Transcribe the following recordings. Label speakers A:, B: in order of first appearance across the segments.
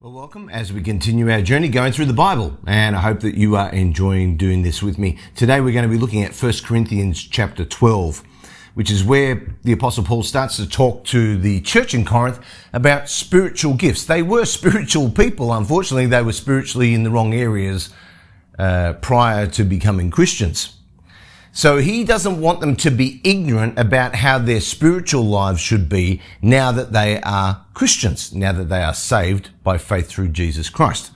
A: Well, welcome as we continue our journey going through the Bible, and I hope that you are enjoying doing this with me. Today we're going to be looking at 1 Corinthians chapter 12, which is where the Apostle Paul starts to talk to the church in Corinth about spiritual gifts. They were spiritual people, unfortunately, they were spiritually in the wrong areas uh, prior to becoming Christians. So he doesn't want them to be ignorant about how their spiritual lives should be now that they are Christians, now that they are saved by faith through Jesus Christ.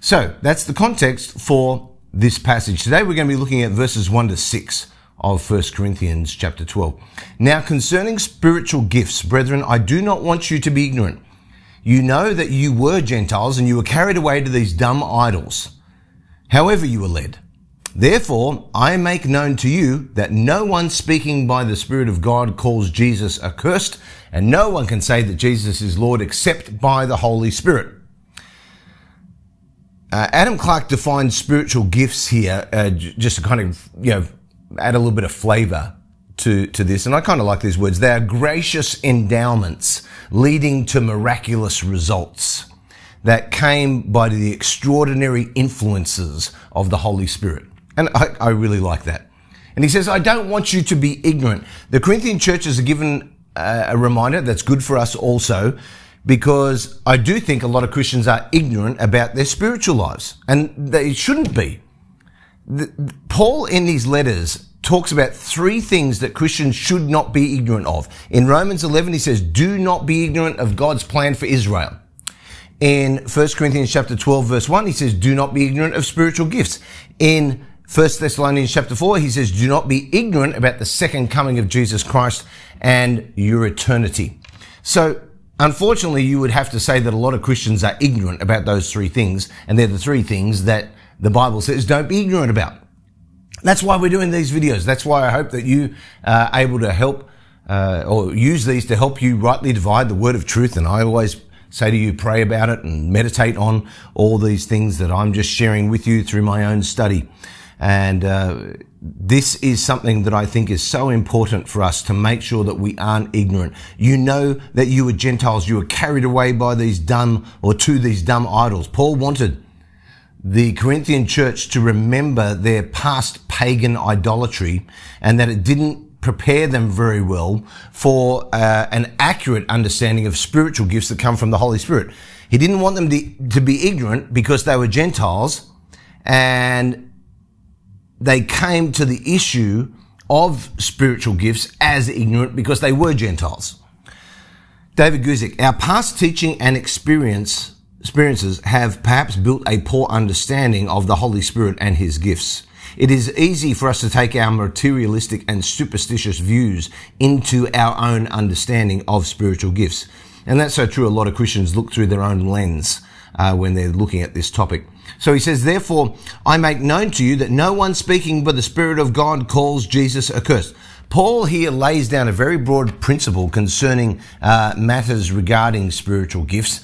A: So that's the context for this passage. Today we're going to be looking at verses 1 to 6 of 1 Corinthians chapter 12. Now concerning spiritual gifts, brethren, I do not want you to be ignorant. You know that you were Gentiles and you were carried away to these dumb idols. However you were led. Therefore, I make known to you that no one speaking by the Spirit of God calls Jesus accursed, and no one can say that Jesus is Lord except by the Holy Spirit. Uh, Adam Clarke defines spiritual gifts here, uh, just to kind of, you know, add a little bit of flavor to, to this. And I kind of like these words. They are gracious endowments leading to miraculous results that came by the extraordinary influences of the Holy Spirit. And I, I really like that. And he says, I don't want you to be ignorant. The Corinthian churches are given uh, a reminder that's good for us also because I do think a lot of Christians are ignorant about their spiritual lives and they shouldn't be. The, Paul in these letters talks about three things that Christians should not be ignorant of. In Romans 11, he says, do not be ignorant of God's plan for Israel. In 1 Corinthians chapter 12 verse 1, he says, do not be ignorant of spiritual gifts. In 1 Thessalonians chapter 4, he says, do not be ignorant about the second coming of Jesus Christ and your eternity. So, unfortunately, you would have to say that a lot of Christians are ignorant about those three things, and they're the three things that the Bible says don't be ignorant about. That's why we're doing these videos. That's why I hope that you are able to help uh, or use these to help you rightly divide the word of truth. And I always say to you, pray about it and meditate on all these things that I'm just sharing with you through my own study. And uh, this is something that I think is so important for us to make sure that we aren't ignorant. You know that you were Gentiles, you were carried away by these dumb or to these dumb idols. Paul wanted the Corinthian church to remember their past pagan idolatry and that it didn't prepare them very well for uh, an accurate understanding of spiritual gifts that come from the Holy Spirit. He didn't want them to, to be ignorant because they were Gentiles and they came to the issue of spiritual gifts as ignorant because they were Gentiles. David Guzik, our past teaching and experience, experiences have perhaps built a poor understanding of the Holy Spirit and his gifts. It is easy for us to take our materialistic and superstitious views into our own understanding of spiritual gifts. And that's so true. A lot of Christians look through their own lens uh, when they're looking at this topic. So he says, therefore, I make known to you that no one speaking by the Spirit of God calls Jesus accursed. Paul here lays down a very broad principle concerning uh, matters regarding spiritual gifts,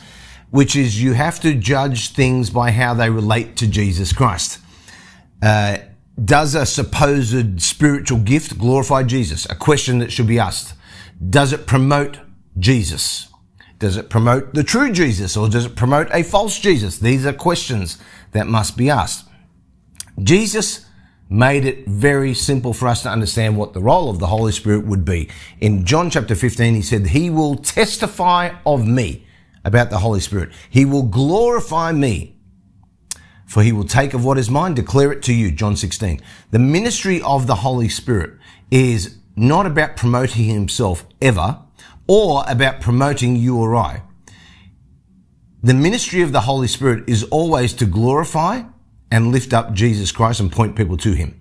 A: which is you have to judge things by how they relate to Jesus Christ. Uh, does a supposed spiritual gift glorify Jesus? A question that should be asked. Does it promote Jesus? Does it promote the true Jesus or does it promote a false Jesus? These are questions that must be asked. Jesus made it very simple for us to understand what the role of the Holy Spirit would be. In John chapter 15, he said, He will testify of me about the Holy Spirit. He will glorify me, for he will take of what is mine, declare it to you. John 16. The ministry of the Holy Spirit is not about promoting himself ever or about promoting you or I. The ministry of the Holy Spirit is always to glorify and lift up Jesus Christ and point people to Him.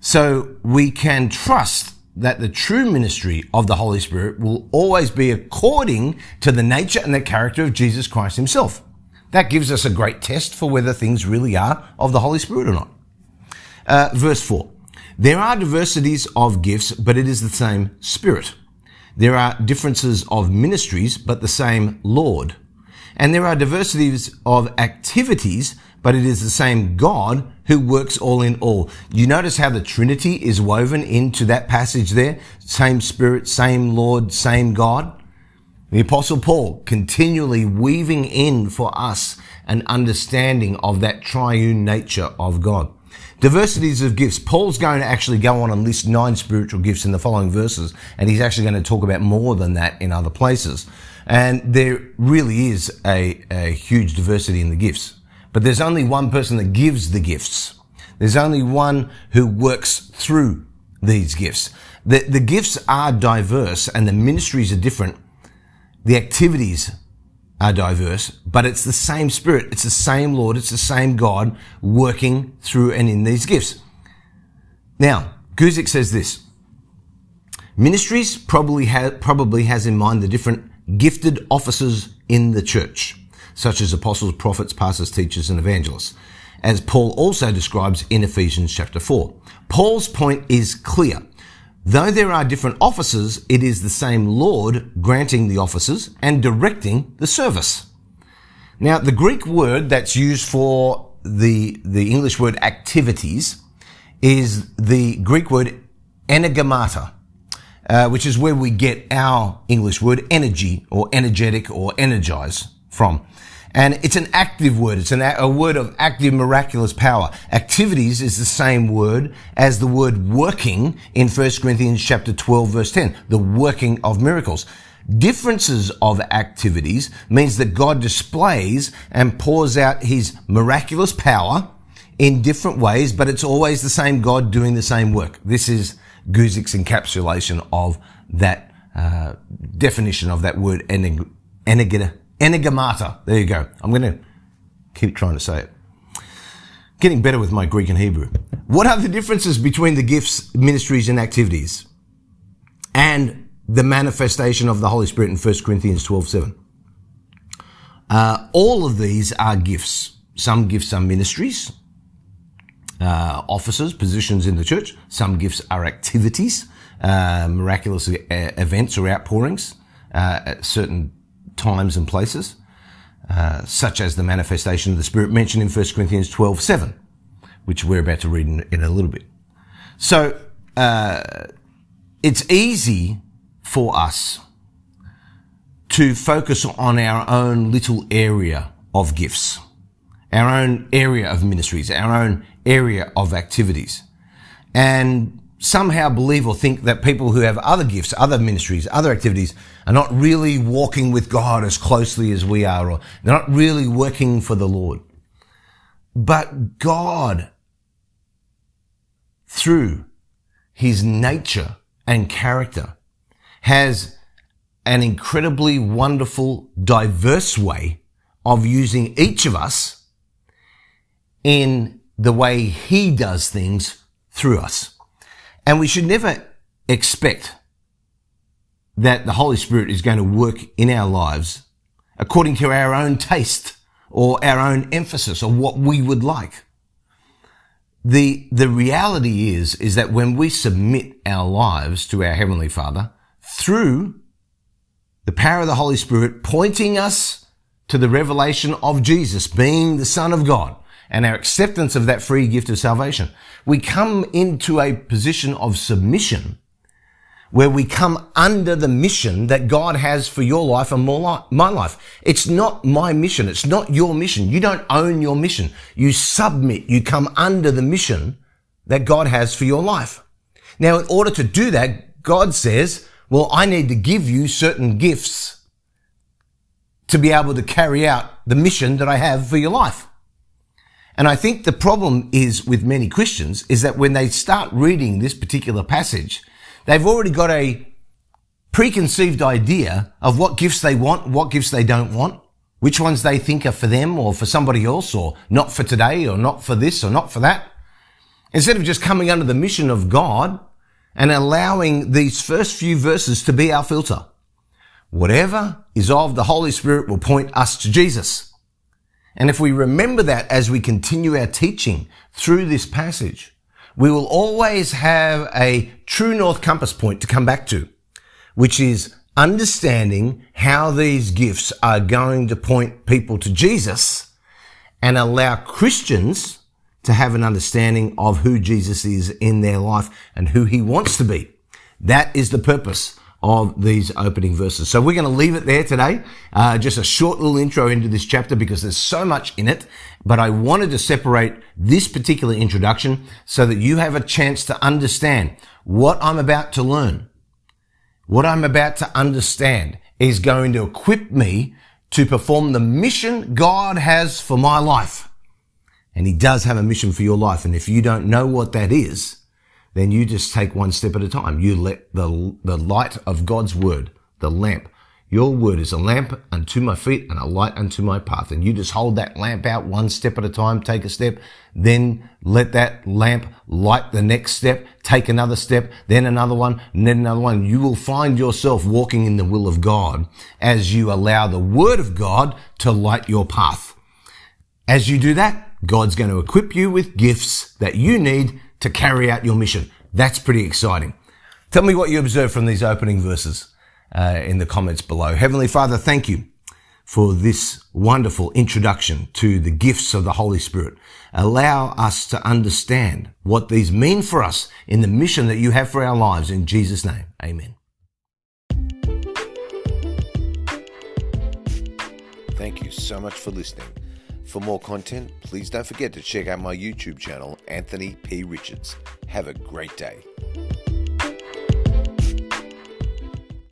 A: So we can trust that the true ministry of the Holy Spirit will always be according to the nature and the character of Jesus Christ Himself. That gives us a great test for whether things really are of the Holy Spirit or not. Uh, verse 4. There are diversities of gifts, but it is the same Spirit. There are differences of ministries, but the same Lord. And there are diversities of activities, but it is the same God who works all in all. You notice how the Trinity is woven into that passage there? Same Spirit, same Lord, same God. The Apostle Paul continually weaving in for us an understanding of that triune nature of God. Diversities of gifts. Paul's going to actually go on and list nine spiritual gifts in the following verses, and he's actually going to talk about more than that in other places. And there really is a, a huge diversity in the gifts. But there's only one person that gives the gifts. There's only one who works through these gifts. The, the gifts are diverse and the ministries are different. The activities are diverse, but it's the same Spirit. It's the same Lord. It's the same God working through and in these gifts. Now, Guzik says this. Ministries probably, ha- probably has in mind the different gifted offices in the church such as apostles, prophets, pastors, teachers, and evangelists, as Paul also describes in Ephesians chapter 4. Paul's point is clear. Though there are different offices, it is the same Lord granting the offices and directing the service. Now, the Greek word that's used for the, the English word activities is the Greek word energemata, uh, which is where we get our English word energy or energetic or energize from. And it's an active word. It's an, a word of active miraculous power. Activities is the same word as the word working in 1 Corinthians chapter 12 verse 10. The working of miracles. Differences of activities means that God displays and pours out his miraculous power in different ways, but it's always the same God doing the same work. This is Guzik's encapsulation of that uh, definition of that word enig- Enigmata. There you go. I'm going to keep trying to say it. Getting better with my Greek and Hebrew. What are the differences between the gifts, ministries, and activities and the manifestation of the Holy Spirit in 1 Corinthians 12 7? Uh, all of these are gifts. Some gifts are ministries, uh, offices, positions in the church. Some gifts are activities, uh, miraculous uh, events or outpourings uh, certain times and places, uh, such as the manifestation of the Spirit mentioned in 1 Corinthians 12 7, which we're about to read in, in a little bit. So, uh, it's easy for us to focus on our own little area of gifts, our own area of ministries, our own area of activities. And somehow believe or think that people who have other gifts, other ministries, other activities are not really walking with God as closely as we are, or they're not really working for the Lord. But God, through his nature and character, has an incredibly wonderful, diverse way of using each of us in the way he does things through us. And we should never expect that the Holy Spirit is going to work in our lives according to our own taste or our own emphasis or what we would like. The, the reality is, is that when we submit our lives to our Heavenly Father through the power of the Holy Spirit pointing us to the revelation of Jesus being the Son of God, and our acceptance of that free gift of salvation, we come into a position of submission where we come under the mission that God has for your life and my life. It's not my mission. It's not your mission. You don't own your mission. You submit. You come under the mission that God has for your life. Now, in order to do that, God says, well, I need to give you certain gifts to be able to carry out the mission that I have for your life. And I think the problem is with many Christians is that when they start reading this particular passage, they've already got a preconceived idea of what gifts they want, what gifts they don't want, which ones they think are for them or for somebody else or not for today or not for this or not for that. Instead of just coming under the mission of God and allowing these first few verses to be our filter. Whatever is of the Holy Spirit will point us to Jesus. And if we remember that as we continue our teaching through this passage, we will always have a true north compass point to come back to, which is understanding how these gifts are going to point people to Jesus and allow Christians to have an understanding of who Jesus is in their life and who he wants to be. That is the purpose of these opening verses. So we're going to leave it there today. Uh, just a short little intro into this chapter because there's so much in it. But I wanted to separate this particular introduction so that you have a chance to understand what I'm about to learn. What I'm about to understand is going to equip me to perform the mission God has for my life. And he does have a mission for your life. And if you don't know what that is, then you just take one step at a time. You let the, the light of God's word, the lamp, your word is a lamp unto my feet and a light unto my path. And you just hold that lamp out one step at a time, take a step, then let that lamp light the next step, take another step, then another one, and then another one. You will find yourself walking in the will of God as you allow the word of God to light your path. As you do that, God's going to equip you with gifts that you need to carry out your mission. That's pretty exciting. Tell me what you observe from these opening verses uh, in the comments below. Heavenly Father, thank you for this wonderful introduction to the gifts of the Holy Spirit. Allow us to understand what these mean for us in the mission that you have for our lives. In Jesus' name, amen. Thank you so much for listening. For more content, please don't forget to check out my YouTube channel, Anthony P. Richards. Have a great day.